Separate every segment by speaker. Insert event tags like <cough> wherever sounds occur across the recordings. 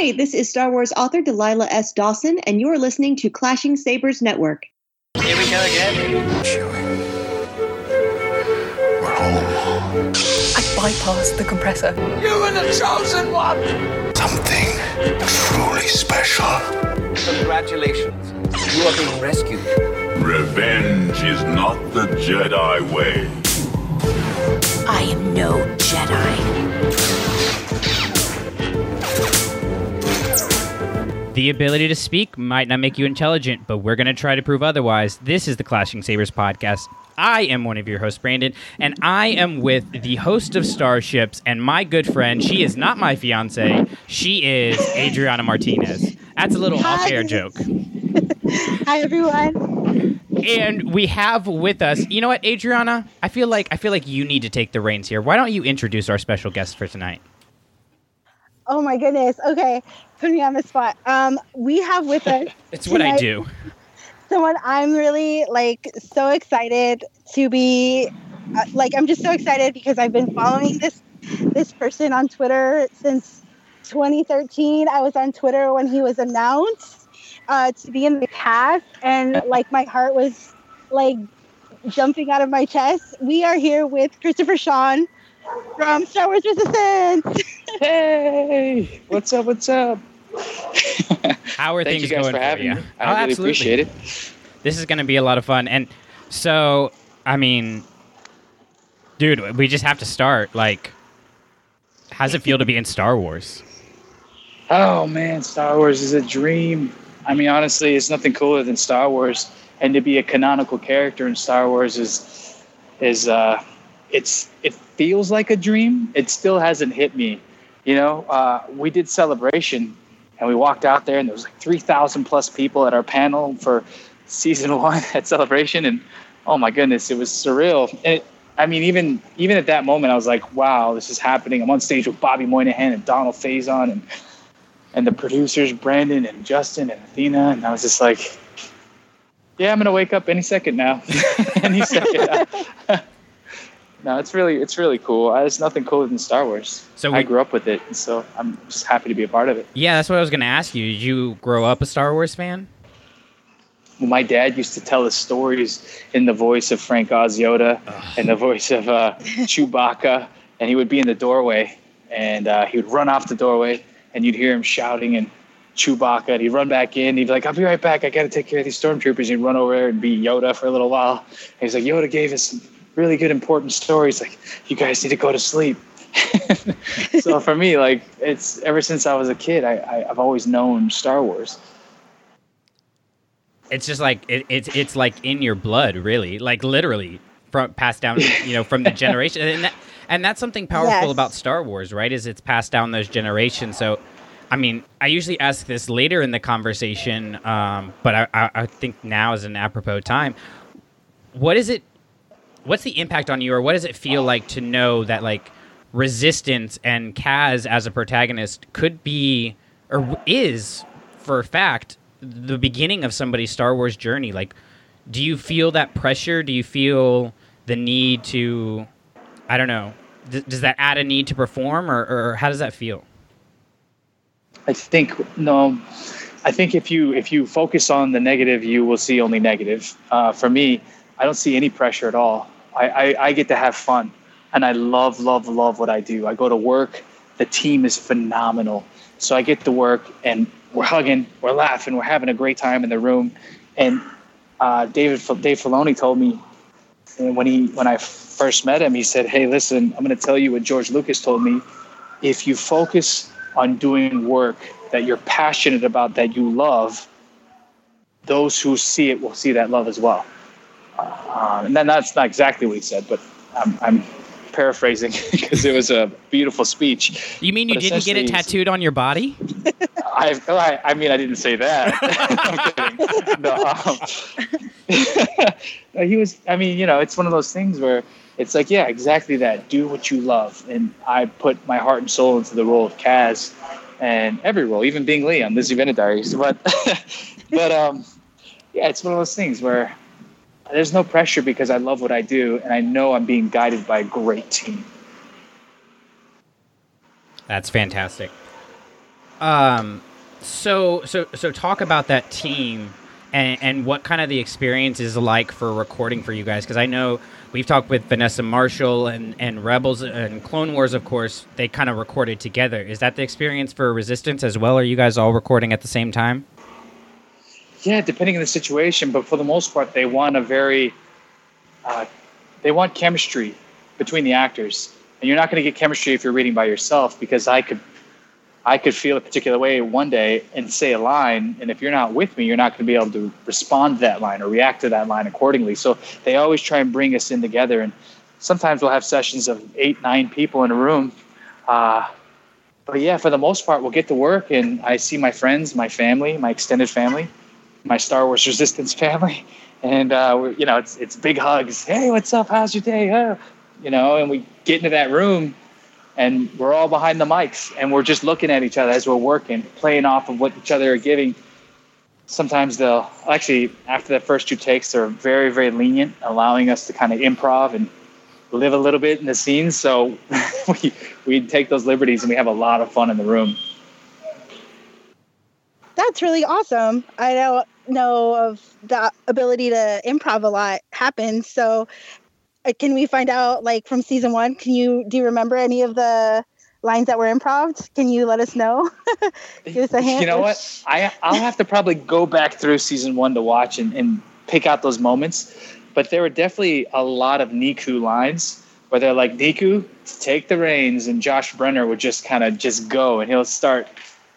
Speaker 1: Hi, this is Star Wars author Delilah S. Dawson, and you're listening to Clashing Sabers Network.
Speaker 2: Here we go again.
Speaker 3: Chewie. We're home.
Speaker 4: I bypassed the compressor.
Speaker 2: You were the chosen one.
Speaker 3: Something truly special.
Speaker 2: Congratulations. You are being rescued.
Speaker 5: Revenge is not the Jedi way.
Speaker 6: I am no Jedi.
Speaker 7: The ability to speak might not make you intelligent, but we're going to try to prove otherwise. This is the Clashing Sabers podcast. I am one of your hosts, Brandon, and I am with the host of Starships and my good friend. She is not my fiance. She is Adriana Martinez. That's a little off-air joke. <laughs>
Speaker 8: Hi everyone.
Speaker 7: And we have with us, you know what, Adriana? I feel like I feel like you need to take the reins here. Why don't you introduce our special guest for tonight?
Speaker 8: Oh my goodness. Okay, put me on the spot. Um, we have with us <laughs>
Speaker 7: It's what I do.
Speaker 8: Someone I'm really like so excited to be. Uh, like I'm just so excited because I've been following this this person on Twitter since 2013. I was on Twitter when he was announced uh, to be in the cast, and <laughs> like my heart was like jumping out of my chest. We are here with Christopher Sean from Star Wars Resistance. <laughs>
Speaker 9: Hey, what's up? What's up? <laughs>
Speaker 7: How are
Speaker 9: Thank
Speaker 7: things
Speaker 9: you guys
Speaker 7: going
Speaker 9: for having
Speaker 7: you?
Speaker 9: me.
Speaker 7: Oh,
Speaker 9: I really
Speaker 7: absolutely.
Speaker 9: appreciate it.
Speaker 7: This is going to be a lot of fun. And so, I mean, dude, we just have to start. Like, how's it feel to be in Star Wars?
Speaker 9: Oh man, Star Wars is a dream. I mean, honestly, it's nothing cooler than Star Wars, and to be a canonical character in Star Wars is is uh, it's it feels like a dream. It still hasn't hit me. You know, uh, we did celebration, and we walked out there, and there was like three thousand plus people at our panel for season <laughs> one at celebration, and oh my goodness, it was surreal. And it, I mean, even even at that moment, I was like, wow, this is happening. I'm on stage with Bobby Moynihan and Donald Faison, and and the producers Brandon and Justin and Athena, and I was just like, yeah, I'm gonna wake up any second now, <laughs> any second. <laughs> no, it's really it's really cool. There's nothing cooler than Star Wars.
Speaker 7: So
Speaker 9: I grew up with it, so I'm just happy to be a part of it.
Speaker 7: Yeah, that's what I was going to ask you. Did you grow up a Star Wars fan?
Speaker 9: Well, my dad used to tell us stories in the voice of Frank Oz Yoda and the voice of uh, <laughs> Chewbacca, and he would be in the doorway, and uh, he would run off the doorway, and you'd hear him shouting and Chewbacca, and he'd run back in. He'd be like, "I'll be right back. I got to take care of these stormtroopers." And he'd run over there and be Yoda for a little while. And he's like, "Yoda gave us some really good, important stories. Like, you guys need to go to sleep." <laughs> so for me, like, it's ever since I was a kid, I, I I've always known Star Wars.
Speaker 7: It's just like it, it's it's like in your blood, really, like literally from passed down, you know, from the <laughs> generation, and that, and that's something powerful
Speaker 8: Yes.
Speaker 7: about Star Wars, right? Is it's passed down those generations. So, I mean, I usually ask this later in the conversation, um, but I, I, I think now is an apropos time. What is it? What's the impact on you, or what does it feel like to know that like Resistance and Kaz as a protagonist could be or is for a fact the beginning of somebody's Star Wars journey? Like, do you feel that pressure? Do you feel the need to? I don't know. D- does that add a need to perform, or, or how does that feel?
Speaker 9: I think no. I think if you if you focus on the negative, you will see only negative. Uh, for me, I don't see any pressure at all. I, I, I get to have fun, and I love love love what I do. I go to work. The team is phenomenal, so I get to work and we're hugging, we're laughing, we're having a great time in the room. And uh, David Dave Filoni told me when he when I first met him, he said, "Hey, listen, I'm going to tell you what George Lucas told me. If you focus on doing work that you're passionate about, that you love, those who see it will see that love as well." Uh, and then that's not exactly what he said, but I'm, I'm paraphrasing <laughs> because it was a beautiful speech.
Speaker 7: You mean you
Speaker 9: But
Speaker 7: didn't get it tattooed on your body? <laughs>
Speaker 9: I, I, I mean, I didn't say that. <laughs> I'm kidding. No, um, he was. I mean, you know, it's one of those things where it's like, yeah, exactly that. Do what you love, and I put my heart and soul into the role of Kaz, and every role, even being Lee on Lizzie Diaries. But, but um, yeah, it's one of those things where there's no pressure because I love what I do, and I know I'm being guided by a great team.
Speaker 7: That's fantastic. Um, so so so talk about that team and and what kind of the experience is like for recording for you guys because I know we've talked with Vanessa Marshall and and Rebels and Clone Wars of course they kind of recorded together. Is that the experience for Resistance as well? Are you guys all recording at the same time?
Speaker 9: Yeah, depending on the situation, but for the most part, they want a very, uh, they want chemistry between the actors, and you're not going to get chemistry if you're reading by yourself because I could, I could feel a particular way one day and say a line, and if you're not with me, you're not going to be able to respond to that line or react to that line accordingly. So they always try and bring us in together, and sometimes we'll have sessions of eight, nine people in a room. Uh, but yeah, for the most part, we'll get to work, and I see my friends, my family, my extended family my Star Wars Resistance family, and uh, you know, it's it's big hugs. Hey, what's up? How's your day? You know, and we get into that room, and we're all behind the mics, and we're just looking at each other as we're working, playing off of what each other are giving. Sometimes they'll actually, after the first two takes, they're very, very lenient, allowing us to kind of improv and live a little bit in the scenes. So <laughs> we we take those liberties, and we have a lot of fun in the room.
Speaker 8: That's really awesome. I don't know of the ability to improv a lot happens. So, uh, can we find out, like from season one? Can you do you remember any of the lines that were improv? Can you let us know? <laughs> Give us a hint.
Speaker 9: You know what? I I'll have to probably go back through season one to watch and, and pick out those moments. But there were definitely a lot of Neeku lines where they're like, Neeku, take the reins, and Josh Brenner would just kind of just go and he'll start.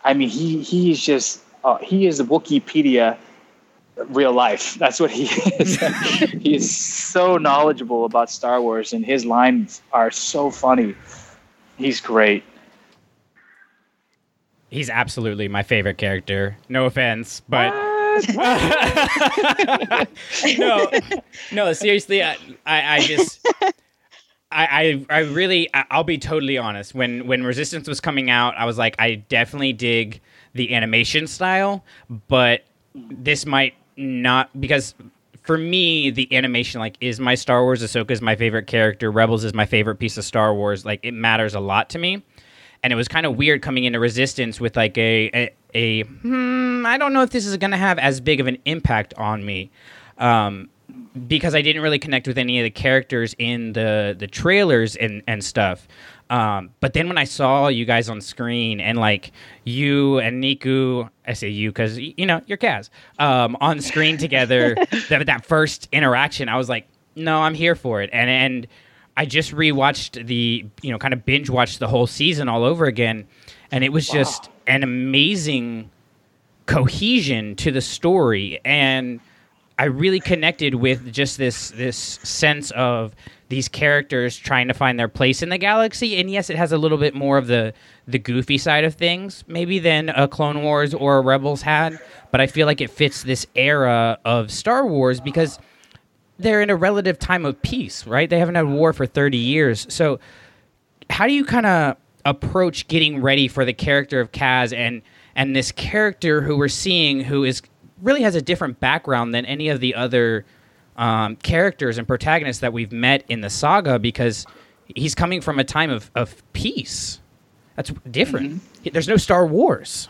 Speaker 9: I mean, he he's just uh, he is a Wikipedia real life. That's what he is. <laughs> he is so knowledgeable about Star Wars, and his lines are so funny. He's great.
Speaker 7: He's absolutely my favorite character. No offense, but <laughs> no, no, seriously, I, I, I just. I, I, I really I'll be totally honest. When when Resistance was coming out, I was like, I definitely dig the animation style, but this might not because for me the animation like is my Star Wars. Ahsoka is my favorite character. Rebels is my favorite piece of Star Wars. Like it matters a lot to me, and it was kind of weird coming into Resistance with like a a, a hmm, I don't know if this is gonna have as big of an impact on me. Um, because I didn't really connect with any of the characters in the the trailers and and stuff. Um, but then when I saw you guys on screen and like you and Neeku, I say you because you know you're Kaz, um, on screen together, <laughs> that that first interaction, I was like, no, I'm here for it, and and I just rewatched the you know kind of binge watched the whole season all over again, and it was wow. just an amazing cohesion to the story and I really connected with just this this sense of these characters trying to find their place in the galaxy. And yes, it has a little bit more of the the goofy side of things, maybe than a Clone Wars or a Rebels had. But I feel like it fits this era of Star Wars because they're in a relative time of peace, right? They haven't had war for thirty years. So how do you kind of approach getting ready for the character of Kaz and and this character who we're seeing who is really has a different background than any of the other um, characters and protagonists that we've met in the saga because he's coming from a time of, of peace. That's different. Mm-hmm. There's no Star Wars.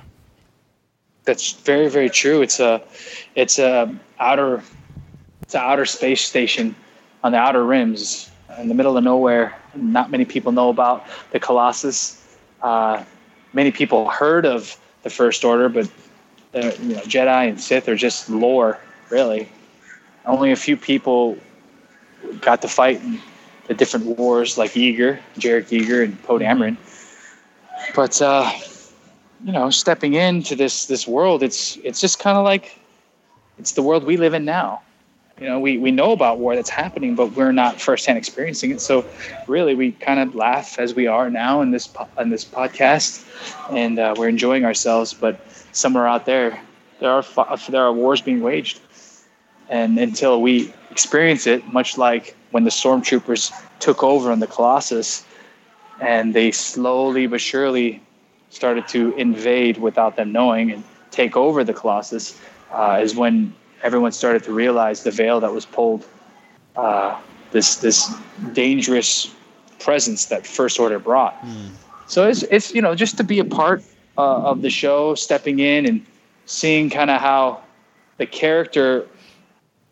Speaker 9: That's very very true. It's a it's a outer it's an outer space station on the outer rims in the middle of nowhere. Not many people know about the Colossus. Uh, many people heard of the First Order, but you know, Jedi and Sith are just lore, really. Only a few people got to fight in the different wars, like Yeager, Jarek Yeager, and Poe Dameron. But uh, you know, stepping into this this world, it's it's just kind of like it's the world we live in now. You know, we, we know about war that's happening, but we're not firsthand experiencing it. So, really, we kind of laugh as we are now in this in this podcast, and uh, we're enjoying ourselves. But somewhere out there, there are there are wars being waged, and until we experience it, much like when the stormtroopers took over on the Colossus, and they slowly but surely started to invade without them knowing and take over the Colossus, uh, is when everyone started to realize the veil that was pulled. Uh, this this dangerous presence that First Order brought. Mm. So it's it's you know just to be a part uh, of the show, stepping in and seeing kind of how the character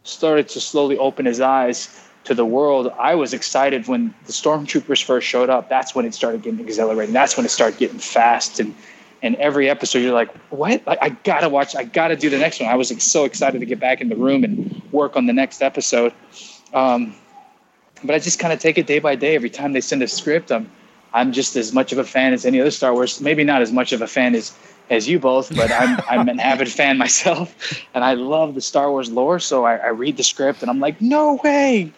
Speaker 9: started to slowly open his eyes to the world. I was excited when the stormtroopers first showed up. That's when it started getting exhilarating. That's when it started getting fast and and every episode you're like, what? I, I gotta watch. I gotta do the next one. I was like, so excited to get back in the room and work on the next episode. Um, but I just kind of take it day by day. Every time they send a script, I'm I'm just as much of a fan as any other Star Wars. Maybe not as much of a fan as as you both, but I'm <laughs> I'm an avid fan myself, and I love the Star Wars lore. So I, I read the script and I'm like, no way,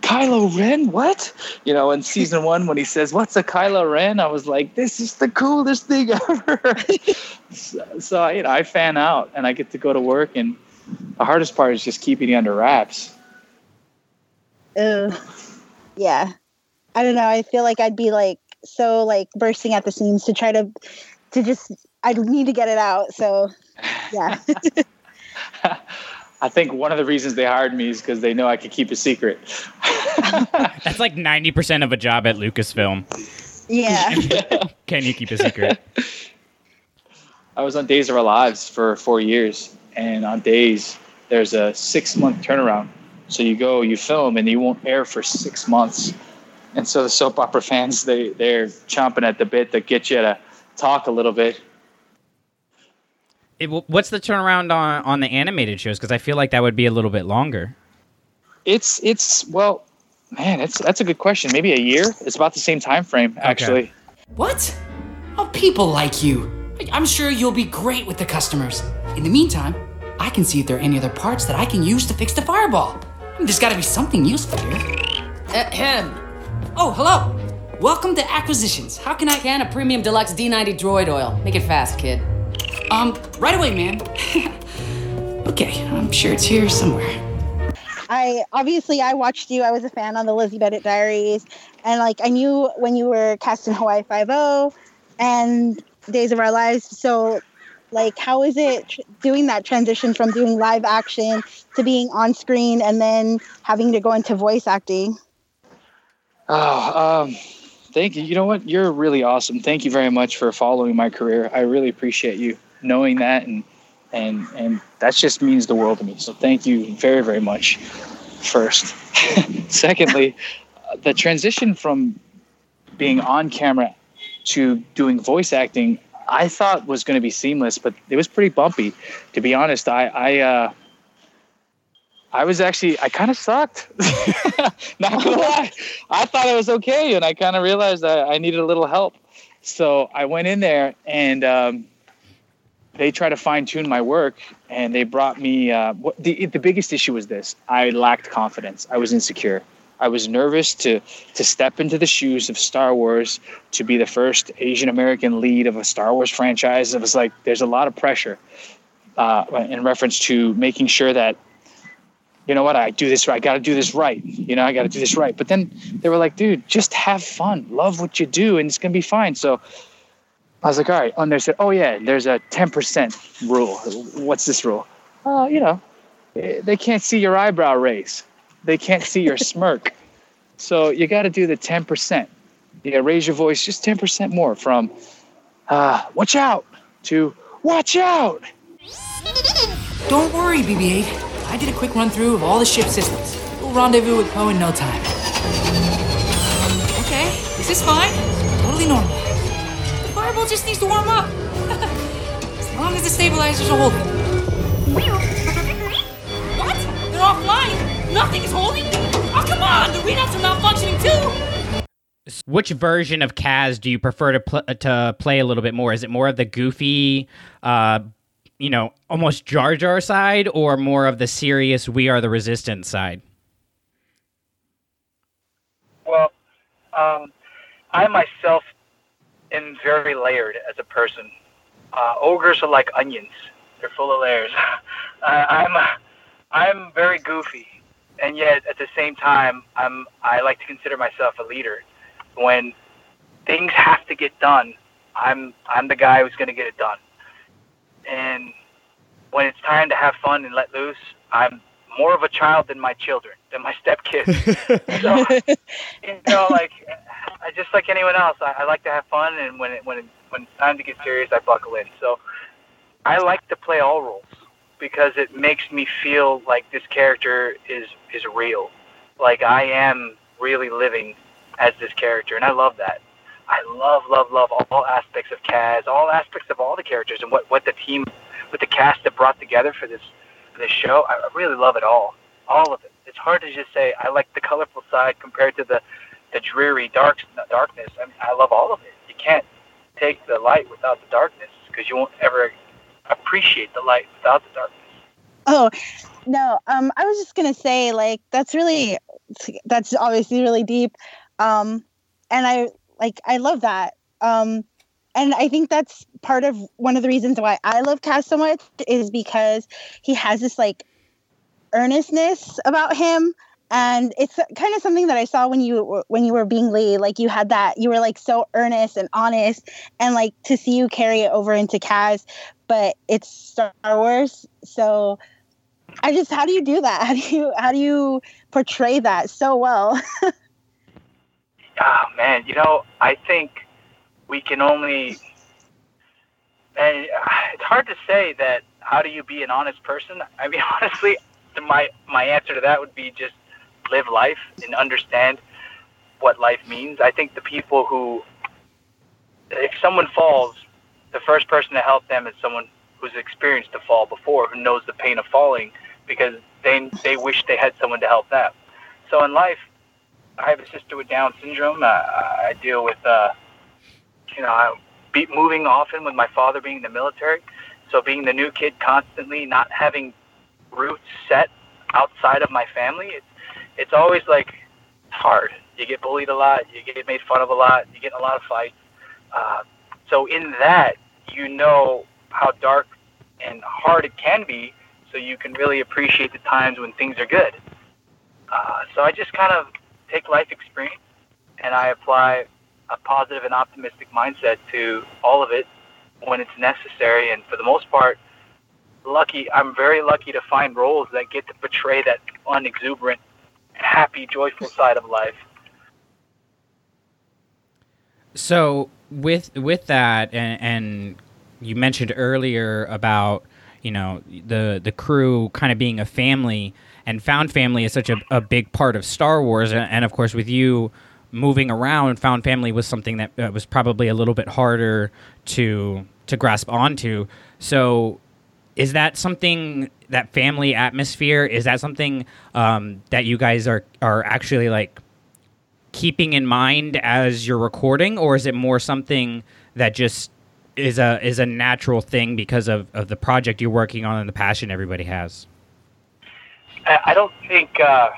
Speaker 9: Kylo Ren, what? You know, in season one when he says, "What's a Kylo Ren?" I was like, "This is the coolest thing <laughs> ever." so, so, you know, I fan out and I get to go to work, and the hardest part is just keeping it under wraps.
Speaker 8: Ugh. Yeah. I don't know. I feel like I'd be like so like bursting at the seams to try to to just I need to get it out. So yeah. <laughs>
Speaker 9: I think one of the reasons they hired me is because they know I could keep a secret. <laughs>
Speaker 7: That's like 90% of a job at Lucasfilm.
Speaker 8: Yeah. <laughs>
Speaker 7: Can you keep a secret?
Speaker 9: I was on Days of Our Lives for four years, and on Days, there's a six month turnaround. So you go, you film, and you won't air for six months. And so the soap opera fans, they, they're chomping at the bit to get you to talk a little bit.
Speaker 7: It, what's the turnaround on, on the animated shows? Because I feel like that would be a little bit longer.
Speaker 9: It's it's well, man, it's that's a good question. Maybe a year. It's about the same time frame, actually.
Speaker 6: What? Oh, people like you. I'm sure you'll be great with the customers. In the meantime, I can see if there are any other parts that I can use to fix the fireball. There's got to be something useful here.
Speaker 2: Ahem.
Speaker 6: Oh, hello. Welcome to Acquisitions. How can I?
Speaker 2: Can a premium deluxe D90 droid oil. Make it fast, kid.
Speaker 6: Um, right away, man. <laughs> okay, I'm sure it's here somewhere.
Speaker 8: I obviously I watched you. I was a fan on the Lizzie Bennet Diaries, and like I knew when you were cast in Hawaii Five O and Days of Our Lives. So, like, how is it tr- doing that transition from doing live action to being on screen and then having to go into voice acting?
Speaker 9: Oh, um, thank you. You know what? You're really awesome. Thank you very much for following my career. I really appreciate you knowing that, and and and that just means the world to me. So thank you very very much. First, <laughs> secondly, the transition from being on camera to doing voice acting, I thought was going to be seamless, but it was pretty bumpy. To be honest, I I. Uh, I was actually I kind of sucked. <laughs> Not gonna lie, I thought I was okay, and I kind of realized that I needed a little help. So I went in there, and um, they tried to fine tune my work, and they brought me. Uh, what, the the biggest issue was this: I lacked confidence. I was insecure. I was nervous to to step into the shoes of Star Wars to be the first Asian American lead of a Star Wars franchise. It was like there's a lot of pressure uh, in reference to making sure that you know what, I do this right. I got to do this right. You know, I got to do this right. But then they were like, dude, just have fun, love what you do, and it's gonna be fine. So I was like, all right. And they said, oh yeah, there's a 10% rule. What's this rule? Oh, you know, eh, they can't see your eyebrow raise. They can't see your smirk. <laughs> So you got to do the 10%. Yeah, raise your voice just 10% more from uh, watch out to watch out.
Speaker 6: Don't worry, BB-8. I did a quick run through of all the ship systems. We'll rendezvous with Poe in no time. Okay, this is fine. Totally normal. The fireball just needs to warm up. <laughs> as long as the stabilizers are holding. What? They're offline. Nothing is holding. Oh come on! The readouts are not functioning too.
Speaker 7: Which version of Kaz do you prefer to pl- to play a little bit more? Is it more of the goofy, uh, you know, almost Jar Jar side, or more of the serious "We Are the Resistance" side?
Speaker 10: Well, um, I myself am very layered as a person. Uh, ogres are like onions; they're full of layers. <laughs> I, I'm I'm very goofy, and yet at the same time, I'm I like to consider myself a leader. When things have to get done, I'm I'm the guy who's going to get it done. And when it's time to have fun and let loose, I'm more of a child than my children, than my <laughs> stepkids. so, <laughs> you know, like I just like anyone else, I, I like to have fun, and when it, when it,
Speaker 9: when it's time to get serious, I buckle in. So I like to play all roles because it makes me feel like this character is is real. Like I am really living as this character, and I love that. I love, love, love all aspects of Kaz, all aspects of all the characters, and what what the team, with the cast that brought together for this for this show. I really love it all, all of it. It's hard to just say I like the colorful side compared to the the dreary dark darkness. I mean, I love all of it. You can't take the light without the darkness because you won't ever appreciate the light without the darkness.
Speaker 8: Oh, no. Um, I was just gonna say, like, that's really, that's obviously really deep. Um, and I like, I love that. Um, and I think that's part of one of the reasons why I love Kaz so much is because he has this like earnestness about him and it's kind of something that I saw when you when you were being Lee. Like you had that, you were like so earnest and honest, and like to see you carry it over into Kaz, but it's Star Wars, so I just how do you do that? <laughs> How do you how do you portray that so well? <laughs>
Speaker 9: oh man, you know I think we can only. And it's hard to say that. How do you be an honest person? <laughs> I mean, honestly, my my answer to that would be just live life and understand what life means. I think the people who, if someone falls, the first person to help them is someone who's experienced the fall before, who knows the pain of falling, because they they wish they had someone to help them. So in life, I have a sister with Down syndrome. Uh, I deal with, uh, you know, I be moving often with my father being in the military. So being the new kid constantly, not having roots set outside of my family, it's it's always like hard. You get bullied a lot. You get made fun of a lot. You get in a lot of fights. Uh, so in that, you know how dark and hard it can be. So you can really appreciate the times when things are good. Uh, so I just kind of take life experience and I apply a positive and optimistic mindset to all of it when it's necessary. And for the most part, lucky. I'm very lucky to find roles that get to portray that fun, exuberant happy, joyful side of life.
Speaker 7: So with with that, and, and you mentioned earlier about you know the the crew kind of being a family, and found family is such a, a big part of Star Wars, and, and of course with you moving around, found family was something that uh, was probably a little bit harder to to grasp onto. So is that something that family atmosphere is that something um, that you guys are are actually like keeping in mind as you're recording? Or is it more something that just is a is a natural thing because of, of the project you're working on and the passion everybody has
Speaker 9: i don't think uh,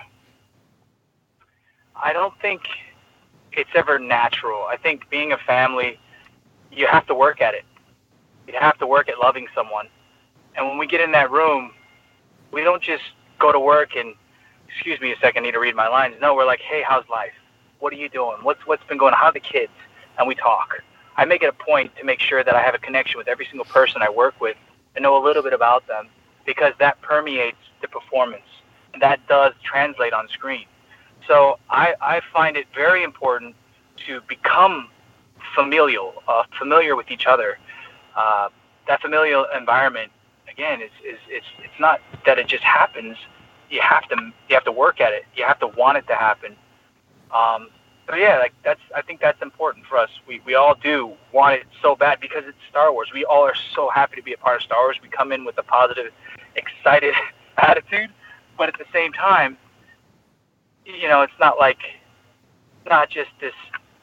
Speaker 9: i don't think it's ever natural i think being a family you have to work at it you have to work at loving someone and when we get in that room, we don't just go to work and, excuse me a second, I need to read my lines. No, we're like, hey, how's life? What are you doing? What's what's been going on? How are the kids? And we talk. I make it a point to make sure that I have a connection with every single person I work with and know a little bit about them because that permeates the performance that does translate on screen. So I, I find it very important to become familial, uh, familiar with each other. Uh, that familial environment again, it's, it's it's it's not that it just happens. You have to you have to work at it. You have to want it to happen. Um, but yeah, like that's I think that's important for us. We we all do want it so bad because it's Star Wars. We all are so happy to be a part of Star Wars. We come in with a positive, <laughs> excited <laughs> attitude, but at the same time, you know, it's not like not just this.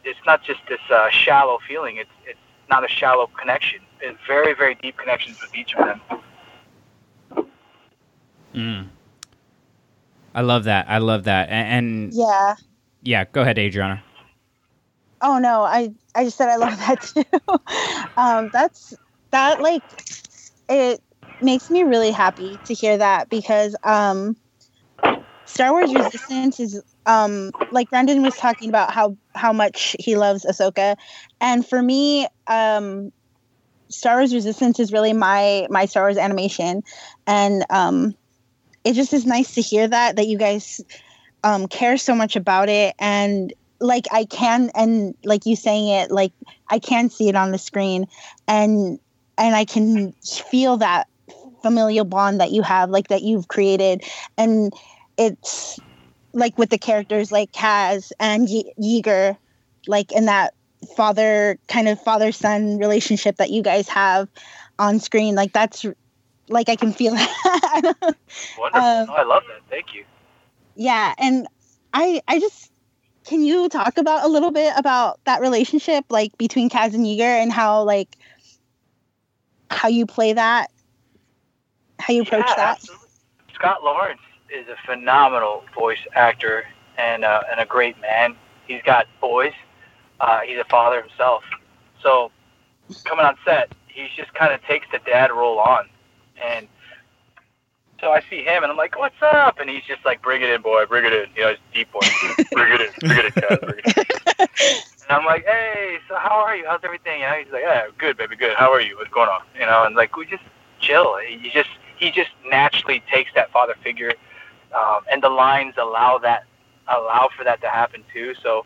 Speaker 9: It's not just this uh, shallow feeling. It's it's not a shallow connection. It's very very deep connections with each of them.
Speaker 7: Mm. I love that. I love that. And, and
Speaker 8: yeah,
Speaker 7: yeah. Go ahead, Adriana.
Speaker 8: Oh no, I I just said I love that <laughs> too. um, that's that like it makes me really happy to hear that because um, Star Wars Resistance is um like Brandon was talking about how how much he loves Ahsoka, and for me um Star Wars Resistance is really my my Star Wars animation, and um it just is nice to hear that that you guys um, care so much about it. And like I can and like you saying it like I can see it on the screen. And and I can feel that familial bond that you have like that you've created. And it's like with the characters like Kaz and Ye- Yeager like in that father kind of father son relationship that you guys have on screen like that's like I can feel <laughs> that.
Speaker 9: Wonderful.
Speaker 8: Um,
Speaker 9: I love that. Thank you.
Speaker 8: yeah and i i just can you talk about a little bit about that relationship like between kaz and yeager and how like how you play that how you approach
Speaker 9: Yeah,
Speaker 8: that
Speaker 9: absolutely. Scott Lawrence is a phenomenal voice actor and uh, and a great man. He's got boys. Uh, he's a father himself. So coming on set, he just kind of takes the dad role on, and so I see him and I'm like, "What's up?" And he's just like, "Bring it in, boy. Bring it in." You know, his deep voice. <laughs> bring it in. Bring it in, Kaz. Bring it in. <laughs> And I'm like, "Hey, so how are you? How's everything?" You know, he's like, "Yeah, good, baby, good. How are you? What's going on?" You know, and like we just chill. He just he just naturally takes that father figure, um, and the lines allow that allow for that to happen too. So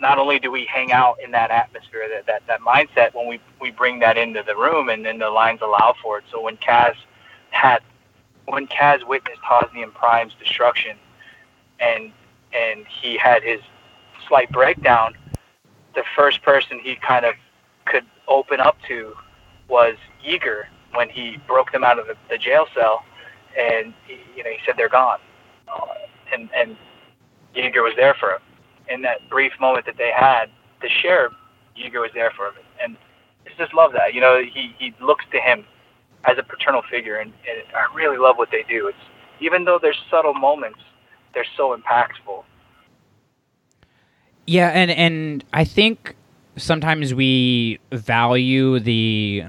Speaker 9: not only do we hang out in that atmosphere, that that, that mindset, when we we bring that into the room, and then the lines allow for it. So when Kaz had when Kaz witnessed Hosnian Prime's destruction, and and he had his slight breakdown, the first person he kind of could open up to was Yeager when he broke them out of the, the jail cell, and he, you know he said they're gone, and and Yeager was there for him. In that brief moment that they had to share, Yeager was there for him, and I just love that. You know, he he looks to him as a paternal figure, and, and I really love what they do. It's even though there's subtle moments, they're so impactful.
Speaker 7: Yeah, and and I think sometimes we value the,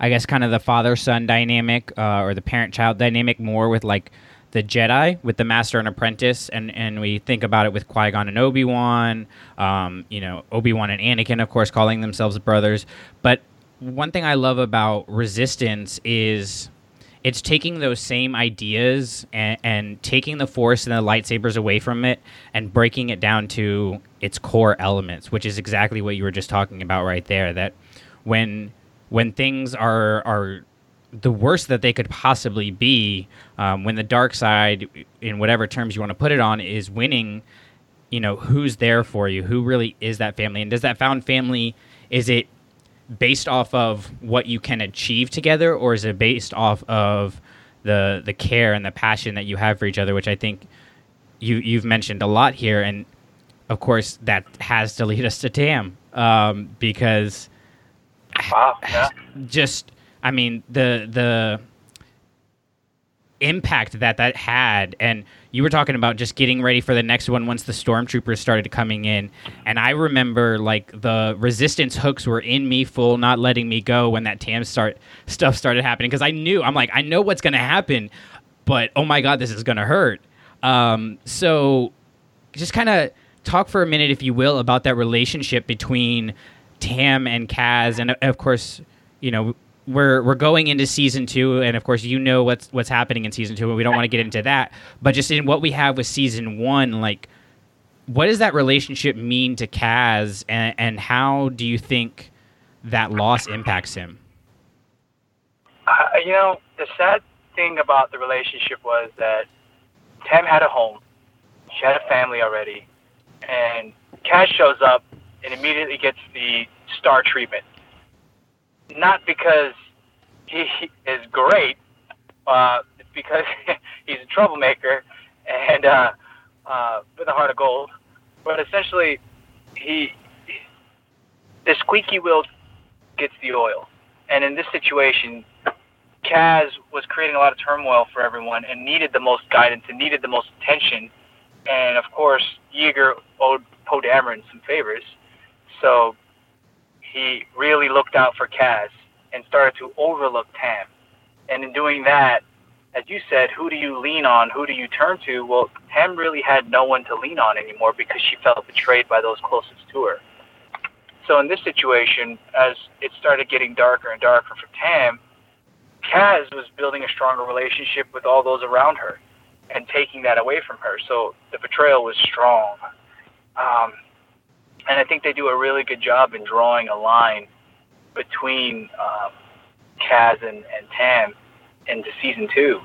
Speaker 7: I guess, kind of the father son dynamic uh, or the parent child dynamic more with like the Jedi with the master and apprentice, and and we think about it with Qui Gon and Obi Wan, um, you know, Obi Wan and Anakin, of course, calling themselves brothers. But one thing I love about Resistance is it's taking those same ideas and, and taking the force and the lightsabers away from it and breaking it down to its core elements, which is exactly what you were just talking about right there. That when when things are are the worst that they could possibly be, um, when the dark side, in whatever terms you want to put it on, is winning, you know, who's there for you? Who really is that family? And does that found family, is it based off of what you can achieve together, or is it based off of the the care and the passion that you have for each other? Which I think you you've mentioned a lot here, and of course that has to lead us to Tam um, because
Speaker 9: Wow. Yeah. <sighs>
Speaker 7: just I mean the the impact that that had and you were talking about just getting ready for the next one once the stormtroopers started coming in. And i remember like the resistance hooks were in me full not letting me go when that tam start stuff started happening. Because i knew i'm like i know what's going to happen but oh my god this is going to hurt. Um, so just kind of talk for a minute if you will about that relationship between tam and kaz and of course you know we're we're going into season two, and of course, you know what's what's happening in season two, and we don't want to get into that. But just in what we have with season one, like, what does that relationship mean to Kaz, and, and how do you think that loss impacts him?
Speaker 9: Uh, you know, the sad thing about the relationship was that Tam had a home, she had a family already, and Kaz shows up and immediately gets the star treatment. Not because he is great, uh, it's because <laughs> he's a troublemaker and uh, uh, with a heart of gold. But essentially, he the squeaky wheel gets the oil, and in this situation, Kaz was creating a lot of turmoil for everyone and needed the most guidance and needed the most attention. And of course, Yeager owed Poe Dameron some favors, so he really looked out for Kaz and started to overlook Tam. And in doing that, as you said, who do you lean on? Who do you turn to? Well, Tam really had no one to lean on anymore because she felt betrayed by those closest to her. So in this situation, as it started getting darker and darker for Tam, Kaz was building a stronger relationship with all those around her and taking that away from her. So the betrayal was strong. Um, and I think they do a really good job in drawing a line between um, Kaz and, and Tam into season two,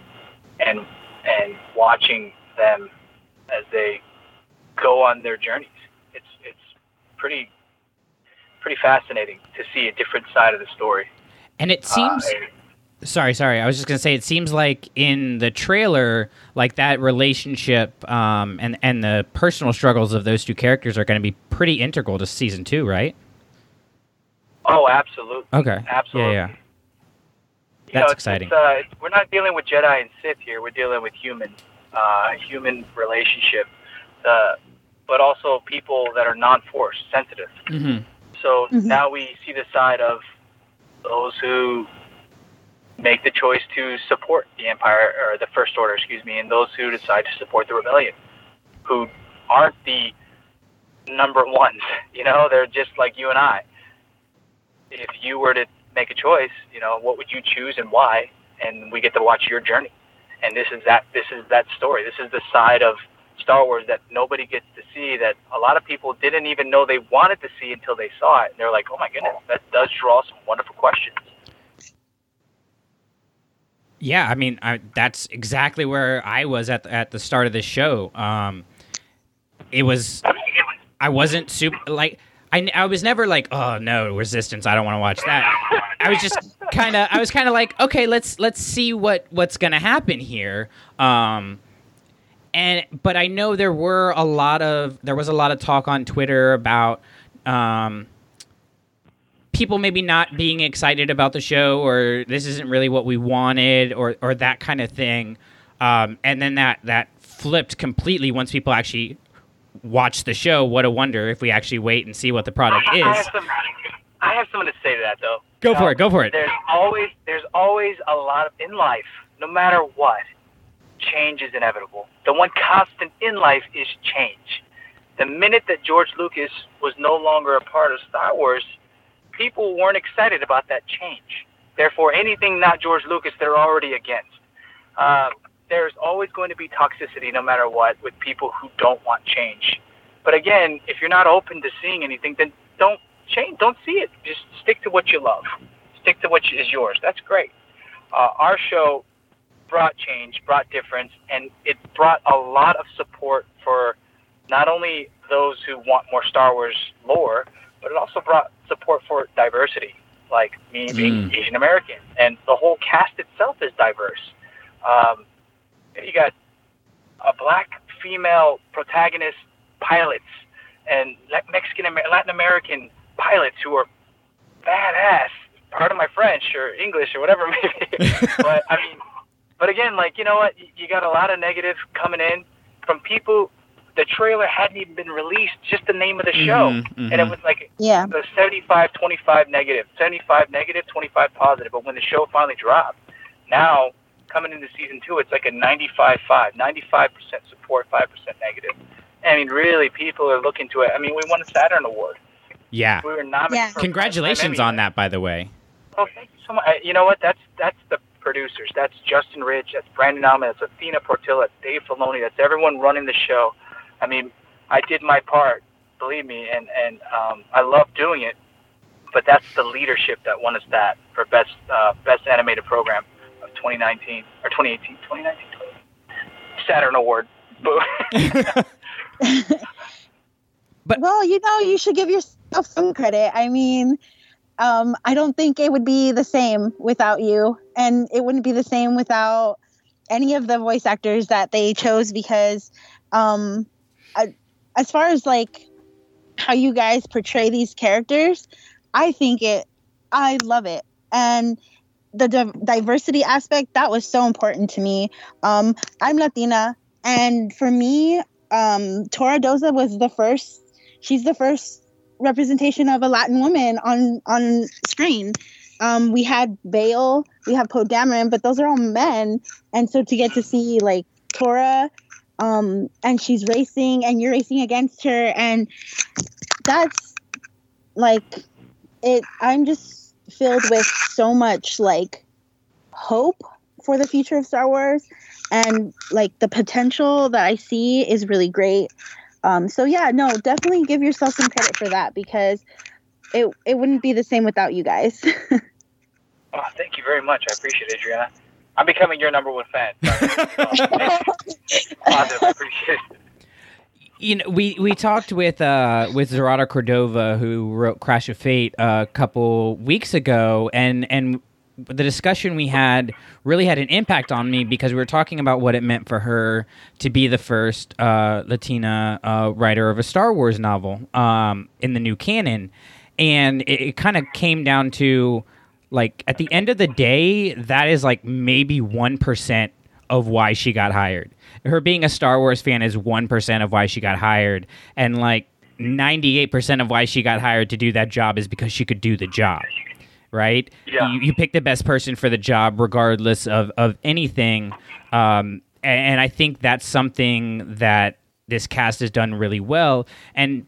Speaker 9: and and watching them as they go on their journeys. It's it's pretty pretty fascinating to see a different side of the story.
Speaker 7: And it seems.
Speaker 9: Uh,
Speaker 7: Sorry, sorry. I was just gonna say it seems like in the trailer, like that relationship um, and and the personal struggles of those two characters are going to be pretty integral to season two, right?
Speaker 9: oh, absolutely.
Speaker 7: Okay.
Speaker 9: Absolutely.
Speaker 7: Yeah, yeah.
Speaker 9: You
Speaker 7: That's
Speaker 9: know, it's-
Speaker 7: exciting.
Speaker 9: It's, uh, we're not dealing with Jedi and Sith here. We're dealing with human, uh, human relationship, uh, but also people that are non-force sensitive.
Speaker 7: Mm-hmm.
Speaker 9: So now we see the side of those who make the choice to support the Empire or the First Order, excuse me, and those who decide to support the rebellion, who aren't the number ones. <laughs> You know, they're just like you and I. If you were to make a choice, you know, what would you choose and why? And we get to watch your journey. And this is that. This is that story. This is the side of Star Wars that nobody gets to see. That a lot of people didn't even know they wanted to see until they saw it. And they're like, "Oh my goodness, that does draw some wonderful questions."
Speaker 7: Yeah, I mean, I, that's exactly where I was at the, at the start of the show. Um, it was, I wasn't super like, I, I was never like, oh no, Resistance, I don't want to watch that. I was just kind of, I was kind of like, okay, let's let's see what what's gonna happen here. Um, and but I know there were a lot of there was a lot of talk on Twitter about. Um, people maybe not being excited about the show or this isn't really what we wanted or or that kind of thing um, and then that that flipped completely once people actually watch the show what a wonder if we actually wait and see what the product
Speaker 9: I
Speaker 7: is
Speaker 9: have, some, I have something to say to that though.
Speaker 7: Go for it, go for it.
Speaker 9: There's always there's always a lot of in life, no matter what, change is inevitable. The one constant in life is change. The minute that George Lucas was no longer a part of Star Wars, people weren't excited about that change. Therefore, anything not George Lucas, they're already against. Uh, there's always going to be toxicity, no matter what, with people who don't want change. But again, if you're not open to seeing anything, then don't change. Don't see it. Just stick to what you love. Stick to what is yours. That's great. Uh, our show brought change, brought difference, and it brought a lot of support for not only those who want more Star Wars lore, but it also brought support for diversity, like me being
Speaker 7: Mm.
Speaker 9: Asian American, and the whole cast itself is diverse. Um, you got a black female protagonist pilots and Mexican Latin American pilots who are badass. Part of my French or English or whatever <laughs> maybe. <laughs> but I mean, but again, like you know what, you got a lot of negative coming in from people. The trailer hadn't even been released, just the name of the show,
Speaker 7: Mhm,
Speaker 9: and it was like
Speaker 8: Yeah.
Speaker 9: the 75 25 negative 75 negative 25 positive. But when the show finally dropped now coming into season two it's like a 95 5 95% support 5% negative. I mean really people are looking to it. I mean we won a saturn award.
Speaker 7: Yeah.
Speaker 9: We were nominated
Speaker 8: Yeah.
Speaker 7: congratulations on that by the way.
Speaker 9: Oh thank you so much. You know what? That's that's the producers. That's justin ridge that's brandon auman that's athena portillo that's dave filoni. That's everyone running the show i mean i did my part believe me, and and um, I love doing it. But that's the leadership that won us that for best uh, best animated program of 2019 or 2018, 2019, Saturn Award. <laughs> but
Speaker 8: well, you know, you should give yourself some credit. I mean, um, I don't think it would be the same without you, and it wouldn't be the same without any of the voice actors that they chose because, um, I, as far as like how you guys portray these characters, I think it, I love it, and the di- diversity aspect that was so important to me. Um, I'm Latina, and for me, um, Torra Doza was the first. She's the first representation of a Latin woman on on screen. Um, we had Bail, we have Poe Dameron, but those are all men, and so to get to see like Torra, um, and she's racing, and you're racing against her, and that's like it. I'm just filled with so much like hope for the future of Star Wars, and like the potential that I see is really great. Um, so yeah, no, definitely give yourself some credit for that because it it wouldn't be the same without you guys. <laughs>
Speaker 9: Oh, thank you very much. I appreciate it, Adriana. I'm becoming your number one fan. Sorry. <laughs> Positive. Appreciate.
Speaker 7: You know, we, we talked with uh, with Zoraida Cordova, who wrote Crash of Fate a couple weeks ago, and and the discussion we had really had an impact on me because we were talking about what it meant for her to be the first uh, Latina uh, writer of a Star Wars novel um, in the new canon, and it, it kind of came down to like at the end of the day, that is like maybe one percent of why she got hired. Her being a Star Wars fan is 1% of why she got hired. And like 98% of why she got hired to do that job is because she could do the job. Right?
Speaker 9: Yeah.
Speaker 7: You, you pick the best person for the job regardless of, of anything. Um, and, and I think that's something that this cast has done really well. And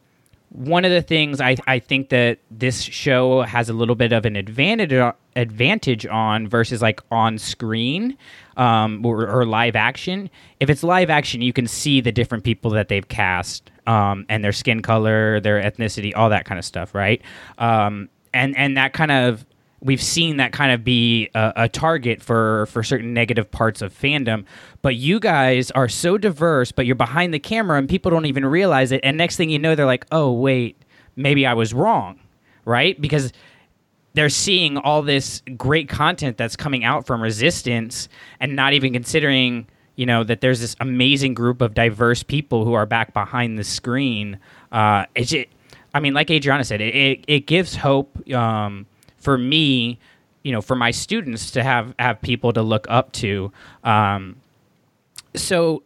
Speaker 7: one of the things I, I think that this show has a little bit of an advantage advantage on versus like on screen um, or, or live action. If it's live action, you can see the different people that they've cast um, and their skin color, their ethnicity, all that kind of stuff, right? Um, and and that kind of we've seen that kind of be a, a, target for for certain negative parts of fandom but you guys are so diverse but you're behind the camera and people don't even realize it. And next thing you know they're like oh wait maybe i was wrong right? Because they're seeing all this great content that's coming out from resistance and not even considering you know that there's this amazing group of diverse people who are back behind the screen. Uh it's it, i mean like adriana said it, it, it gives hope um for me, you know, for my students to have have people to look up to. Um, so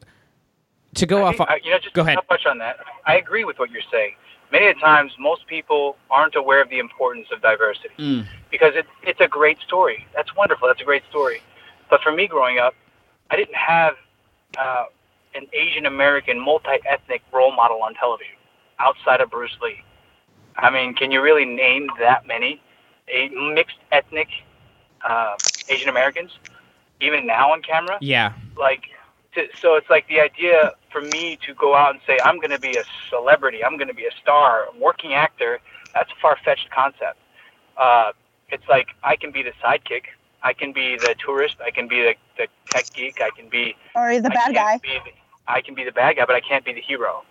Speaker 7: to go
Speaker 9: I
Speaker 7: off,
Speaker 9: think, uh, you know, just
Speaker 7: go ahead.
Speaker 9: touch on that. I agree with what you're saying. Many times, most people aren't aware of the importance of diversity
Speaker 7: Mm.
Speaker 9: because it, it's a great story. That's wonderful. That's a great story. But for me, growing up, I didn't have uh, an Asian American multi-ethnic role model on television outside of Bruce Lee. I mean, can you really name that many? A mixed ethnic uh, Asian Americans, even now on camera.
Speaker 7: Yeah.
Speaker 9: Like, to, so it's like the idea for me to go out and say I'm going to be a celebrity, I'm going to be a star, a working actor. That's a far-fetched concept. Uh, it's like I can be the sidekick, I can be the tourist, I can be the, the tech geek, I can be
Speaker 8: or the
Speaker 9: I
Speaker 8: bad guy.
Speaker 9: be the- I can be the bad guy, but I can't be the hero.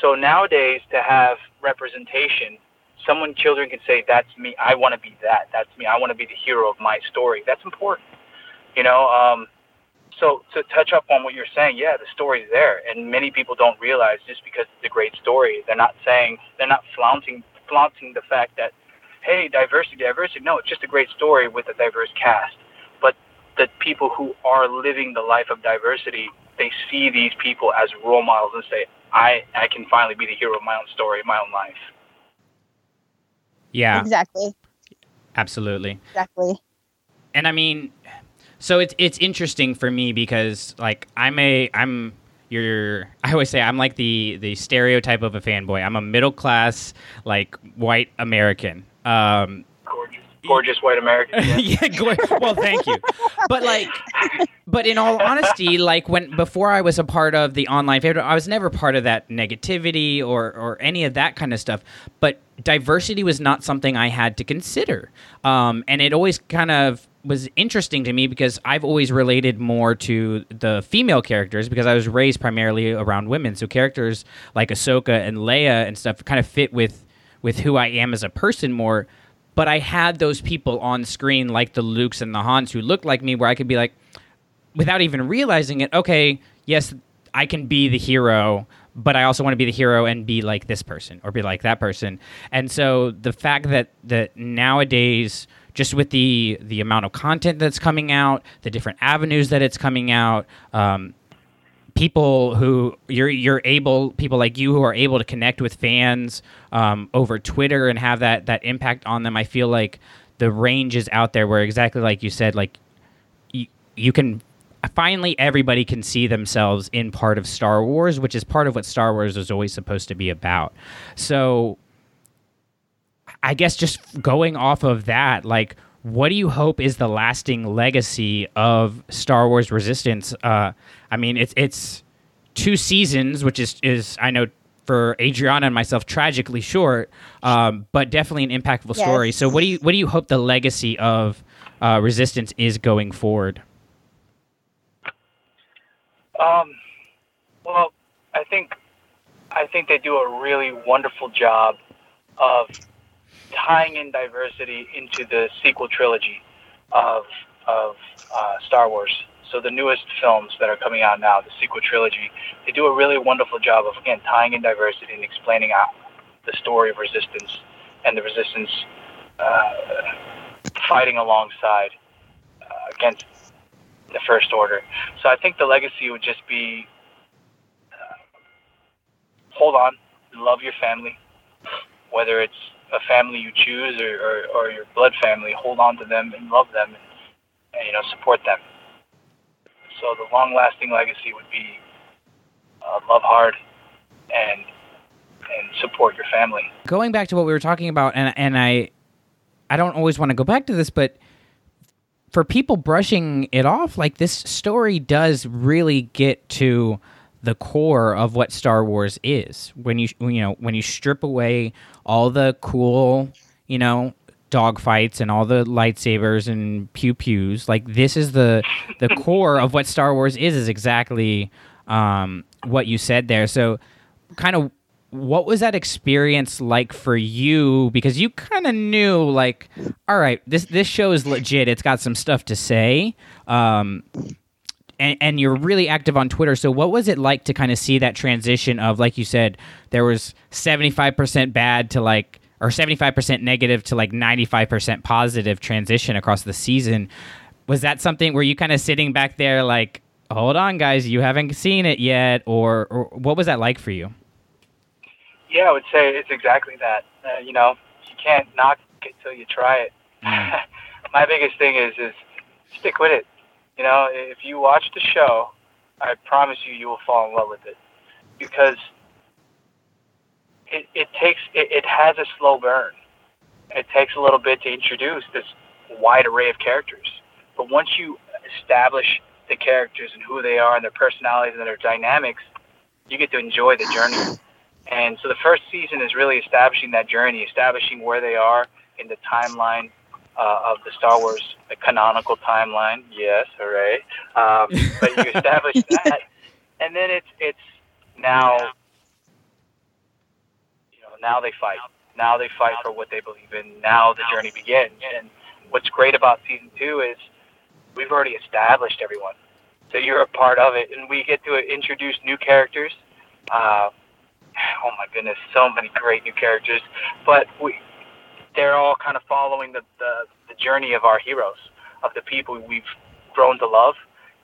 Speaker 9: So nowadays, to have representation, someone children can say, "That's me. I want to be that. That's me. I want to be the hero of my story." That's important, you know. Um, so to touch up on what you're saying, yeah, the story's there, and many people don't realize just because it's a great story, they're not saying they're not flaunting flaunting the fact that, hey, diversity, diversity. No, it's just a great story with a diverse cast. But the people who are living the life of diversity, they see these people as role models and say, I, I can finally be the hero of my own story, my own life.
Speaker 7: Yeah,
Speaker 8: Exactly.
Speaker 7: absolutely.
Speaker 8: Exactly.
Speaker 7: And I mean, so it's it's interesting for me because like I'm a I'm you're <laughs> I always say I'm like the the stereotype of a fanboy. I'm a middle class like white American. Um, <laughs>
Speaker 9: Gorgeous, white American. Yeah. <laughs>
Speaker 7: well, thank you. But like, but in all honesty, like when before I was a part of the online favorite, I was never part of that negativity or or any of that kind of stuff. But diversity was not something I had to consider, um, and it always kind of was interesting to me because I've always related more to the female characters because I was raised primarily around women. So characters like Ahsoka and Leia and stuff kind of fit with with who I am as a person more but I had those people on screen like the Lukes and the Hans who looked like me where I could be like without even realizing it, okay, yes, I can be the hero, but I also want to be the hero and be like this person or be like that person. And so the fact that that nowadays just with the the amount of content that's coming out, the different avenues that it's coming out, um, people who you're you're able people like you who are able to connect with fans um, over Twitter and have that that impact on them. I feel like the range is out there where exactly like you said, like you, you can finally everybody can see themselves in part of Star Wars, which is part of what Star Wars was always supposed to be about. So I guess just going off of that, like what do you hope is the lasting legacy of Star Wars Resistance? Uh, I mean, it's it's two seasons, which is is I know for Adriana and myself tragically short, um, but definitely an impactful
Speaker 8: Yes.
Speaker 7: story. So what do you what do you hope the legacy of uh, Resistance is going forward?
Speaker 9: Um, well, I think I think they do a really wonderful job of tying in diversity into the sequel trilogy of of uh, Star Wars. So the newest films that are coming out now, the sequel trilogy, they do a really wonderful job of again tying in diversity and explaining out the story of resistance and the resistance uh, fighting alongside uh, against the First Order. So I think the legacy would just be uh, hold on, love your family, whether it's a family you choose or, or, or your blood family, hold on to them and love them and, and you know support them. So the long-lasting legacy would be uh, love hard and and support your family.
Speaker 7: Going back to what we were talking about, and and I, I don't always want to go back to this, but for people brushing it off, like this story does really get to the core of what Star Wars is. When you you know when you strip away all the cool, you know, dogfights and all the lightsabers and pew pews, like this is the the <laughs> core of what Star Wars is. Is exactly um, what you said there. So, kind of what was that experience like for you because you kind of knew like all right this this show is legit it's got some stuff to say um and, and you're really active on twitter so what was it like to kind of see that transition of like you said there was 75% bad to like or 75% negative to like 95% positive transition across the season was that something were you kind of sitting back there like hold on guys you haven't seen it yet or, or what was that like for you
Speaker 9: Yeah, I would say it's exactly that. Uh, you know, you can't knock it till you try it. <laughs> My biggest thing is is stick with it. You know, if you watch the show, I promise you, you will fall in love with it because it, it takes it, it has a slow burn. It takes a little bit to introduce this wide array of characters, but once you establish the characters and who they are and their personalities and their dynamics, you get to enjoy the journey. And so the first season is really establishing that journey, establishing where they are in the timeline uh, of the Star Wars the canonical timeline. Yes, hooray! Um, but you establish <laughs> that, and then it's it's now you know now they fight. Now they fight for what they believe in. Now the journey begins. And what's great about season two is we've already established everyone, so you're a part of it, and we get to introduce new characters. Uh, oh my goodness, so many great new characters. But we, they're all kind of following the, the, the journey of our heroes, of the people we've grown to love,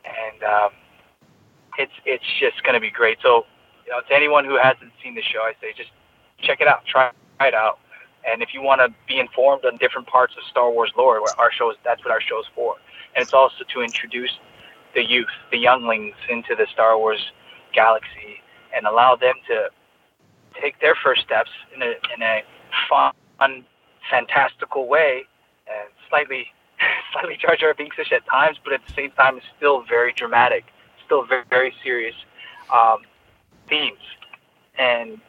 Speaker 9: and um, it's it's just going to be great. So, you know, to anyone who hasn't seen the show, I say just check it out, try it out, and if you want to be informed on different parts of Star Wars lore, our shows that's what our show is for, and it's also to introduce the youth, the younglings, into the Star Wars galaxy and allow them to take their first steps in a in a fun, fantastical way, and slightly <laughs> slightly Jar Jar Binksish at times, but at the same time, it's still very dramatic, still very very serious um, themes, and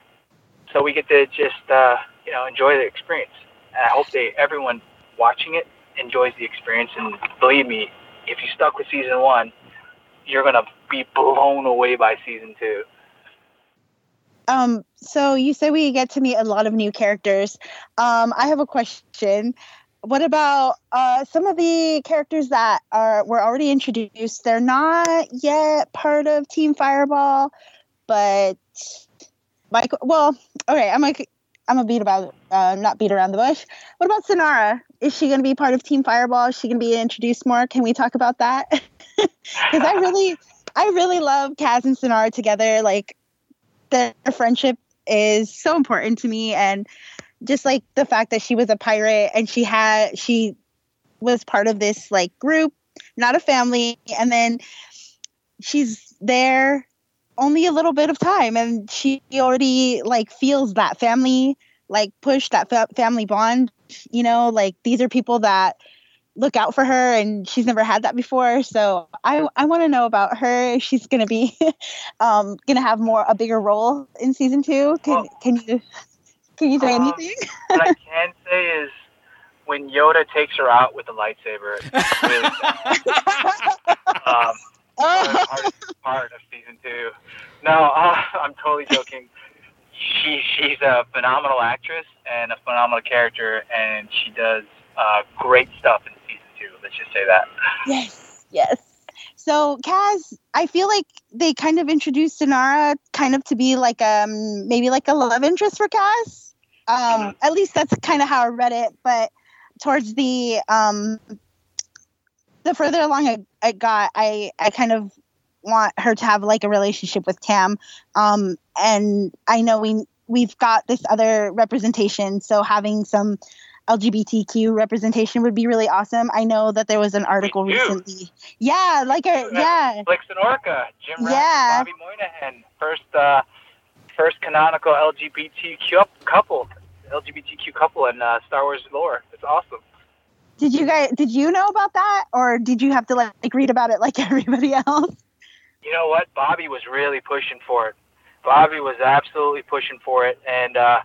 Speaker 9: so we get to just uh, you know enjoy the experience. And I hope they everyone watching it enjoys the experience. And believe me, if you stuck with season one, you're gonna be blown away by season two.
Speaker 8: Um, so you say we get to meet a lot of new characters. Um, I have a question. What about uh, some of the characters that are were already introduced? They're not yet part of Team Fireball, but Michael. Well, okay, I'm like I'm gonna beat about uh, not beat around the bush. What about Synara? Is she gonna be part of Team Fireball? Is she gonna be introduced more? Can we talk about that? <laughs> Because I really, I really love Kaz and Synara together. Like their friendship is so important to me. And just like the fact that she was a pirate and she had she was part of this like group not a family. And then she's there only a little bit of time and she already like feels that family like push that fa- family bond you know? Like these are people that look out for her and she's never had that before so i i want to know about her if she's going to be <laughs> um going to have more a bigger role in season 2 can
Speaker 9: Well-
Speaker 8: can you can you say
Speaker 9: Um,
Speaker 8: anything
Speaker 9: what I <laughs> can say is when Yoda takes her out with the lightsaber, it's really <laughs> um, the hardest part of season two. No, uh, I'm totally joking. She she's a phenomenal actress and a phenomenal character, and she does uh, great stuff in Let's just say that.
Speaker 8: yes yes. So kaz i feel like they kind of introduced Synara kind of to be like um maybe like a love interest for kaz. Um at least that's kind of how i read it but towards the um the further along I, I got i i kind of want her to have like a relationship with tam. Um and i know we we've got this other representation so having some lgbtq representation would be really awesome i know that there was an article recently yeah like a yeah
Speaker 9: Flix and Orka, Jim
Speaker 8: Yeah.
Speaker 9: Bobby Moynihan, first uh, first canonical LGBTQ couple, LGBTQ couple in uh, Star Wars lore. It's awesome.
Speaker 8: did you guys did you know about that or did you have to like, like read about it like <laughs> everybody else
Speaker 9: you know what? Bobby was really pushing for it. Bobby was absolutely pushing for it, and uh,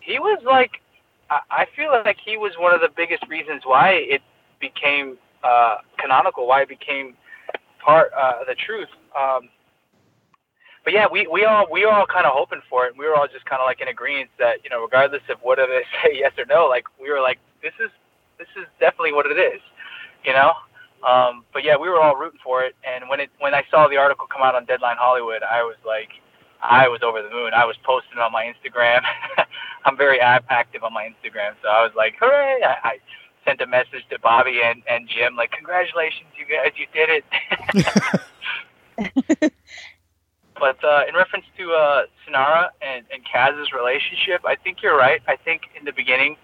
Speaker 9: he was like, I, feel like he was one of the biggest reasons why it became uh, canonical, why it became part uh, the truth. Um, but yeah, we, we all we were all kind of hoping for it. We were all just kind of like in agreement that you know, regardless of whether they <laughs> say yes or no, like we were like, this is this is definitely what it is, you know. Um, but yeah, we were all rooting for it. And when it when I saw the article come out on Deadline Hollywood, I was like, I was over the moon. I was posting on my Instagram. <laughs> I'm very active on my Instagram, so I was like, hooray! I, I sent a message to Bobby and and Jim like, congratulations, you guys, you did it. <laughs> But uh, in reference to uh, Synara and, and Kaz's relationship, I think you're right. I think in the beginning,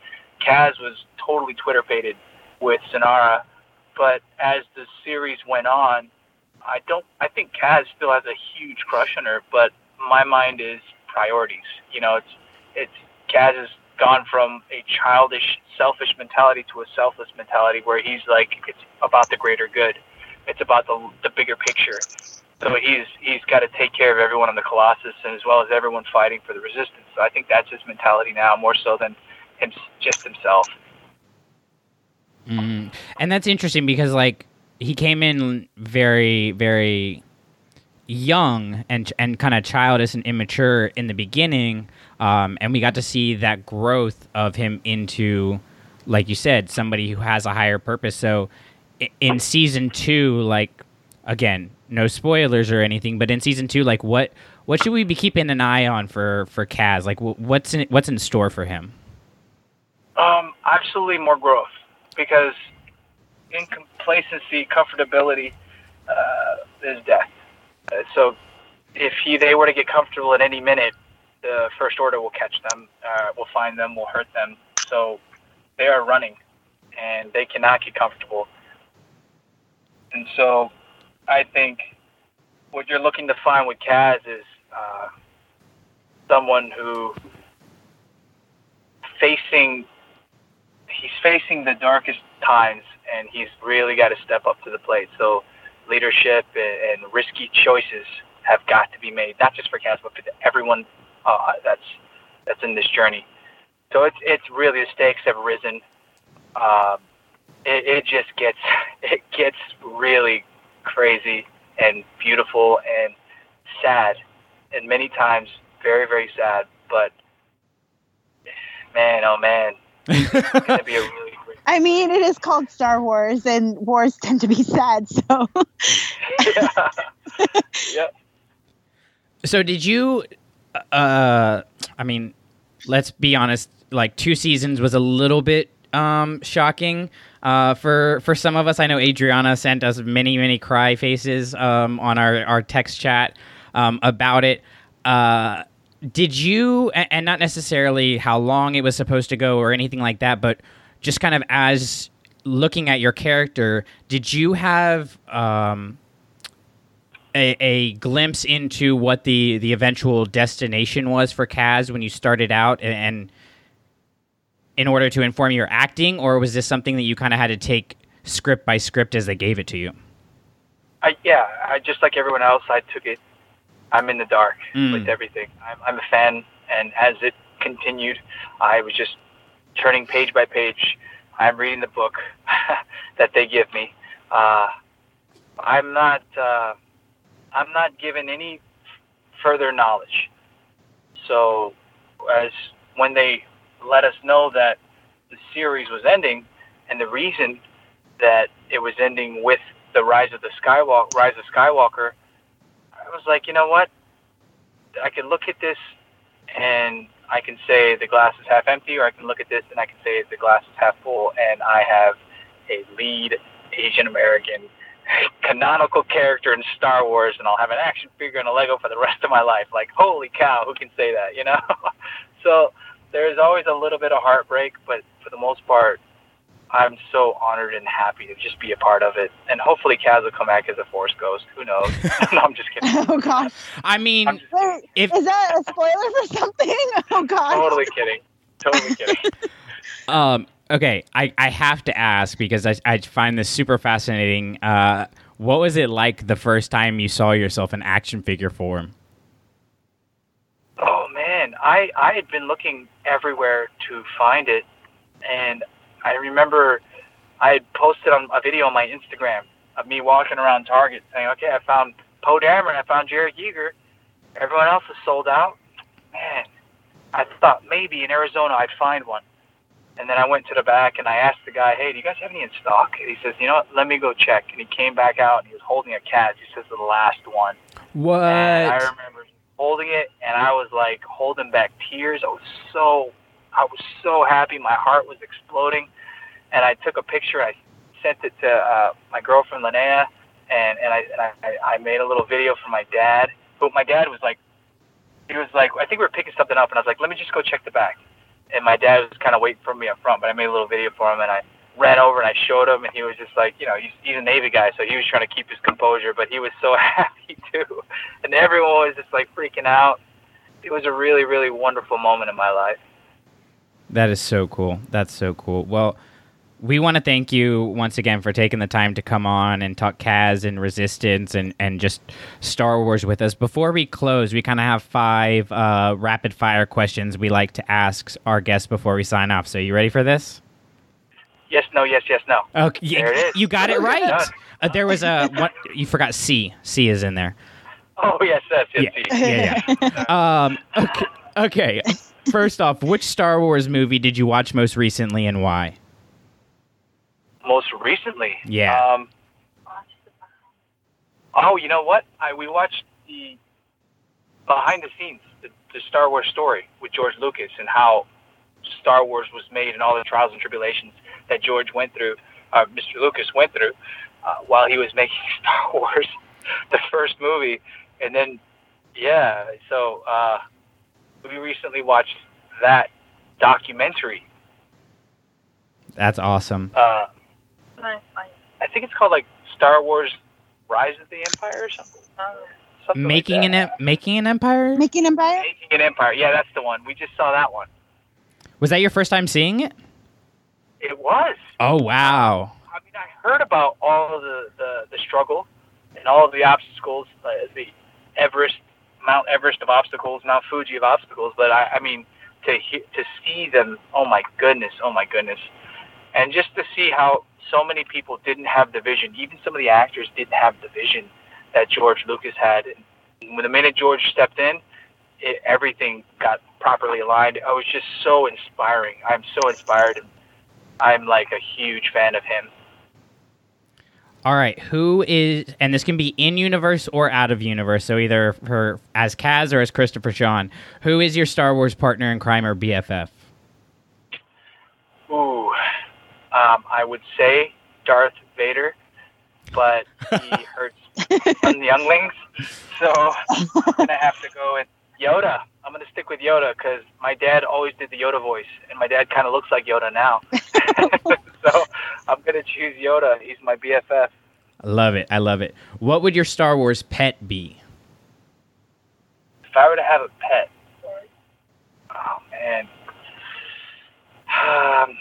Speaker 9: Kaz was totally Twitter baited with Synara, but as the series went on, I don't. I think Kaz still has a huge crush on her, but my mind is priorities. You know, it's it's Kaz has gone from a childish, selfish mentality to a selfless mentality, where he's like, it's about the greater good. It's about the the bigger picture. So he's he's got to take care of everyone on the Colossus, and as well as everyone fighting for the Resistance. So I think that's his mentality now, more so than him just himself.
Speaker 7: Mm. And that's interesting because like he came in very very young and and kind of childish and immature in the beginning, um, and we got to see that growth of him into, like you said, somebody who has a higher purpose. So in season two, like again, no spoilers or anything, but in season two, like what what should we be keeping an eye on for for Kaz? Like what's in what's in store for him?
Speaker 9: Um, absolutely more growth because in complacency, comfortability uh, is death. Uh, so if he they were to get comfortable at any minute, the First Order will catch them, uh, will find them, will hurt them. So they are running, and they cannot get comfortable. And so I think what you're looking to find with Kaz is uh, someone who facing he's facing the darkest times and he's really got to step up to the plate. So leadership and, and risky choices have got to be made, not just for Kaz, but for everyone uh, that's that's in this journey. So it's it's really the stakes have risen. Um, it, it just gets <laughs> it gets really crazy and beautiful and sad, and many times very very sad. But man, oh man, <laughs> it's gonna be a really.
Speaker 8: I mean, it is called Star Wars, and wars <laughs> tend to be sad. So,
Speaker 9: yeah. <laughs> yep.
Speaker 7: So did you uh I mean, let's be honest, like two seasons was a little bit um shocking uh for for some of us. I know Adriana sent us many many cry faces um on our our text chat um about it. Uh did you a- and not necessarily how long it was supposed to go or anything like that, but just kind of as looking at your character, did you have um a, a glimpse into what the the eventual destination was for Kaz when you started out, and, and in order to inform your acting, or was this something that you kind of had to take script by script as they gave it to you?
Speaker 9: I yeah, I just like everyone else, I took it. I'm in the dark
Speaker 7: Mm.
Speaker 9: with everything. I'm, I'm a fan, and as it continued, I was just turning page by page. I'm reading the book <laughs> that they give me. Uh, I'm not. Uh, I'm not given any further knowledge. So, as when they let us know that the series was ending, and the reason that it was ending with the rise of the Skywalker, rise of Skywalker, I was like, you know what? I can look at this and I can say the glass is half empty, or I can look at this and I can say the glass is half full, and I have a lead Asian American <laughs> canonical character in Star Wars, and I'll have an action figure and a Lego for the rest of my life. Like, holy cow, who can say that, you know? <laughs> so there's always a little bit of heartbreak, but for the most part, I'm so honored and happy to just be a part of it. And hopefully Kaz will come back as a Force Ghost. Who knows? <laughs> <laughs> no, I'm just kidding.
Speaker 8: Oh gosh.
Speaker 7: I mean,
Speaker 8: Wait,
Speaker 7: if
Speaker 8: is that a spoiler for something? <laughs> Oh gosh.
Speaker 9: Totally kidding. Totally kidding.
Speaker 7: Um, okay, I, I have to ask because I, I find this super fascinating. Uh, what was it like the first time you saw yourself in action figure form?
Speaker 9: Oh man, I I had been looking everywhere to find it, and I remember I had posted on a video on my Instagram of me walking around Target saying, "Okay, I found Poe Dameron, I found Jarek Yeager. Everyone else is sold out." Man, I thought maybe in Arizona I'd find one. And then I went to the back and I asked the guy, "Hey, do you guys have any in stock?" And he says, "You know what? Let me go check." And he came back out and he was holding a cat. He says, "The last one."
Speaker 7: What?
Speaker 9: And I remember holding it, and I was like holding back tears. I was so, I was so happy. My heart was exploding, and I took a picture. I sent it to uh, my girlfriend Linnea, and and I and I, I made a little video for my dad. But my dad was like, he was like, I think we were picking something up, and I was like, let me just go check the back. And my dad was kind of waiting for me up front, but I made a little video for him, and I ran over and I showed him, and he was just like, you know, he's, he's a Navy guy, so he was trying to keep his composure, but he was so <laughs> happy too, and everyone was just like freaking out. It was a really, really wonderful moment in my life.
Speaker 7: That is so cool. That's so cool. Well, we want to thank you once again for taking the time to come on and talk Kaz and Resistance and, and just Star Wars with us. Before we close, we kind of have five uh, rapid fire questions we like to ask our guests before we sign off. So, you ready for this?
Speaker 9: Yes, no, yes, yes, no.
Speaker 7: Okay,
Speaker 9: There it is.
Speaker 7: you got it right. Uh, there was a <laughs> what you forgot. C. C is in there.
Speaker 9: Oh yes, yes, yes.
Speaker 7: Yeah,
Speaker 9: yes.
Speaker 7: yeah, yeah. <laughs> um, okay, okay. First off, which Star Wars movie did you watch most recently and why?
Speaker 9: Most recently,
Speaker 7: Yeah.
Speaker 9: Um, oh, you know what? I we watched the behind the scenes, the, the Star Wars story with George Lucas and how Star Wars was made and all the trials and tribulations that George went through, uh, Mr. Lucas went through uh, while he was <laughs> making Star Wars, the first movie, and then yeah, so uh, we recently watched that documentary.
Speaker 7: That's awesome.
Speaker 9: Uh, I think it's called like Star Wars: Rise of the Empire or something. Something like
Speaker 7: Making an em- making an empire.
Speaker 8: Making Empire.
Speaker 9: Making an Empire. Yeah, that's the one. We just saw that one.
Speaker 7: Was that your first time seeing it?
Speaker 9: It was.
Speaker 7: Oh wow.
Speaker 9: I mean, I heard about all of the, the, the struggle and all of the obstacles, uh, the Everest, Mount Everest of obstacles, Mount Fuji of obstacles. But I, I mean, to to see them, oh my goodness, oh my goodness, and just to see how so many people didn't have the vision. Even some of the actors didn't have the vision that George Lucas had. And when the minute George stepped in, it, everything got properly aligned. I was just so inspiring. I'm so inspired, and I'm like a huge fan of him.
Speaker 7: All right, who is and this can be in universe or out of universe, so either for as Kaz or as Christopher Sean. Who is your Star Wars partner in crime or BFF?
Speaker 9: Ooh, um, I would say Darth Vader, but he <laughs> hurts on the younglings, so I'm gonna have to go with Yoda. I'm gonna stick with Yoda because my dad always did the Yoda voice, and my dad kind of looks like Yoda now. <laughs> <laughs> so I'm gonna choose Yoda. He's my BFF.
Speaker 7: I love it. I love it. What would your Star Wars pet be?
Speaker 9: If I were to have a pet, oh man, um,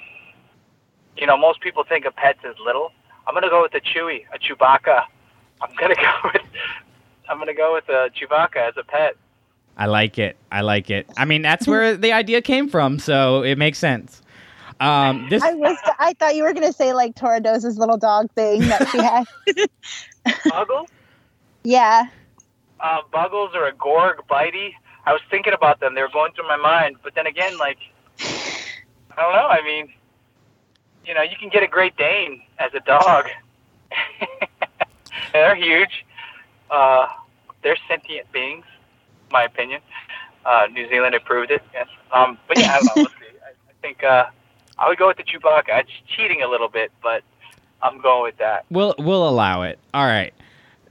Speaker 9: you know, most people think of pets as little. I'm gonna go with a Chewie, a Chewbacca. I'm gonna <laughs> go with I'm gonna go with a Chewbacca as a pet.
Speaker 7: I like it. I like it. I mean, that's where the idea came from, so it makes sense. Um, this
Speaker 8: I was. I thought you were gonna say like Torra Doza's little dog thing that she had. <laughs>
Speaker 9: Buggle?
Speaker 8: yeah.
Speaker 9: Uh, Buggles or a Gorg Bitey? I was thinking about them. They were going through my mind, but then again, like I don't know. I mean, you know, you can get a Great Dane as a dog. <laughs> they're huge. Uh, they're sentient beings, my opinion. Uh, New Zealand approved it. Yes. Um, but yeah, I know. We'll. I, I think uh, I would go with the Chewbacca. It's cheating a little bit, but I'm going with that.
Speaker 7: We'll we'll allow it. All right.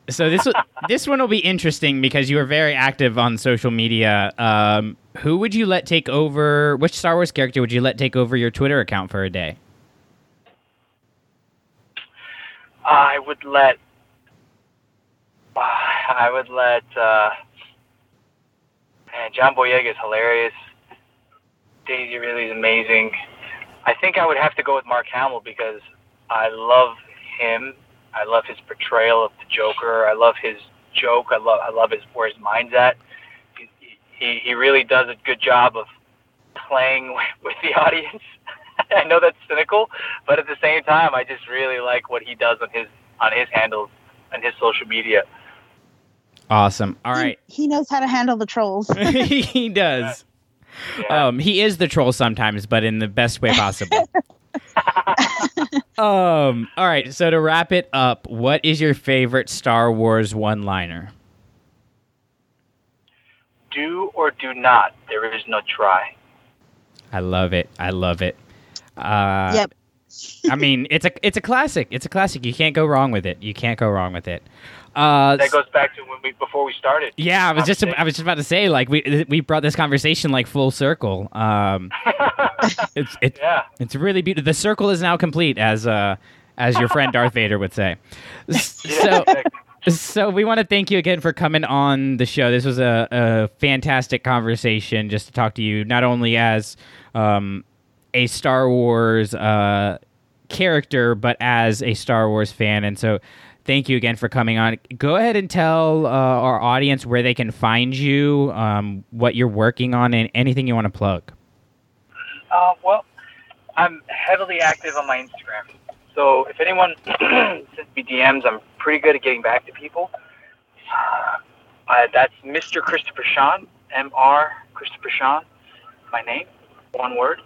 Speaker 7: So this <laughs> this one will be interesting because you are very active on social media. Um, who would you let take over? Which Star Wars character would you let take over your Twitter account for a day?
Speaker 9: I would let. I would let. Uh, man, John Boyega is hilarious. Daisy really is amazing. I think I would have to go with Mark Hamill because I love him. I love his portrayal of the Joker. I love his joke. I love I love his where his mind's at. He he, he really does a good job of playing with, <laughs> with the audience. <laughs> I know that's cynical, but at the same time, I just really like what he does on his on his handles and his social media.
Speaker 7: Awesome. All right.
Speaker 8: He knows how to handle the trolls. <laughs>
Speaker 7: he does. Um, he is the troll sometimes, but in the best way possible. <laughs> um. All right. So to wrap it up, what is your favorite Star Wars one-liner?
Speaker 9: Do or do not. There is no try.
Speaker 7: I love it. I love it. Uh,
Speaker 8: yep.
Speaker 7: I mean, it's a it's a classic. It's a classic. You can't go wrong with it. You can't go wrong with it. Uh,
Speaker 9: that goes back to when we before we started.
Speaker 7: Yeah, I was just I was just about to say like we we brought this conversation like full circle. Um, <laughs> it's it's
Speaker 9: yeah.
Speaker 7: it's really beautiful. The circle is now complete, as uh as your friend Darth Vader would say. <laughs> So. So we want to thank you again for coming on the show. This was a, a fantastic conversation just to talk to you, not only as um, a Star Wars uh, character, but as a Star Wars fan. And so thank you again for coming on. Go ahead and tell uh, our audience where they can find you, um, what you're working on, and anything you want to plug.
Speaker 9: Uh, well, I'm heavily active on my Instagram. So if anyone <clears throat> sends me DMs, I'm pretty good at getting back to people. Uh, uh, that's Mr. Christopher Sean, M.R. Christopher Sean, my name, one word.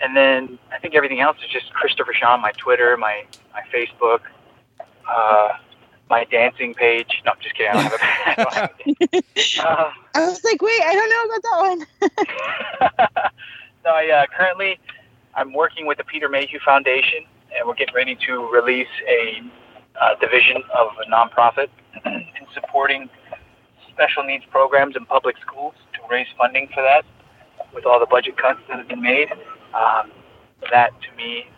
Speaker 9: And then I think everything else is just Christopher Sean, my Twitter, my, my Facebook, uh, my dancing page. No, I'm just kidding. I don't have a, I don't a <laughs> uh,
Speaker 8: I was like, wait, I don't know about that one. <laughs>
Speaker 9: no, I, uh, currently I'm working with the Peter Mayhew Foundation, and we're getting ready to release a uh, division of a nonprofit <clears throat> in supporting special needs programs in public schools to raise funding for that. With all the budget cuts that have been made, um, that to me needs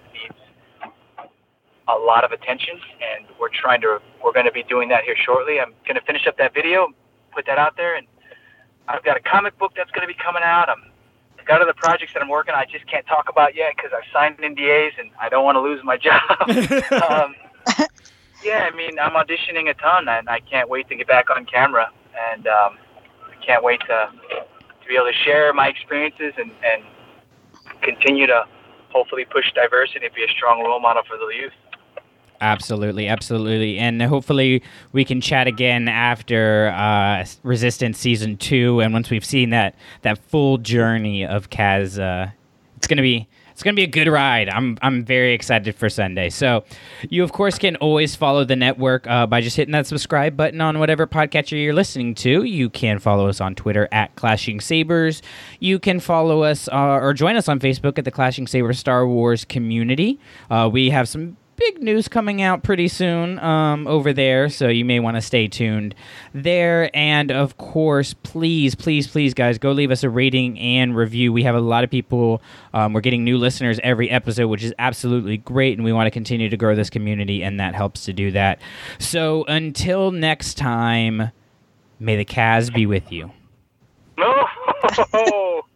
Speaker 9: a lot of attention, and we're trying to. We're going to be doing that here shortly. I'm going to finish up that video, put that out there, and I've got a comic book that's going to be coming out. I'm I've got other projects that I'm working on. I just can't talk about yet because I've signed NDAs and I don't want to lose my <laughs> job. <laughs> um, yeah, I mean, I'm auditioning a ton, and I can't wait to get back on camera, and um, I can't wait to to be able to share my experiences and and continue to hopefully push diversity, and be a strong role model for the youth.
Speaker 7: Absolutely, absolutely, and hopefully we can chat again after uh, Resistance season two, and once we've seen that that full journey of Kaz, uh, it's gonna be it's gonna be a good ride. I'm I'm very excited for Sunday. So, you of course can always follow the network uh, by just hitting that subscribe button on whatever podcatcher you're listening to. You can follow us on Twitter at Clashing Sabers. You can follow us uh, or join us on Facebook at the Clashing Sabers Star Wars community. Uh, we have some big news coming out pretty soon um, over there, so you may want to stay tuned there. And of course, please, please, please, guys, go leave us a rating and review. We have a lot of people, um, we're getting new listeners every episode, which is absolutely great, and we want to continue to grow this community, and that helps to do that. So until next time, may the Kaz be with you. <laughs>
Speaker 9: No! <laughs>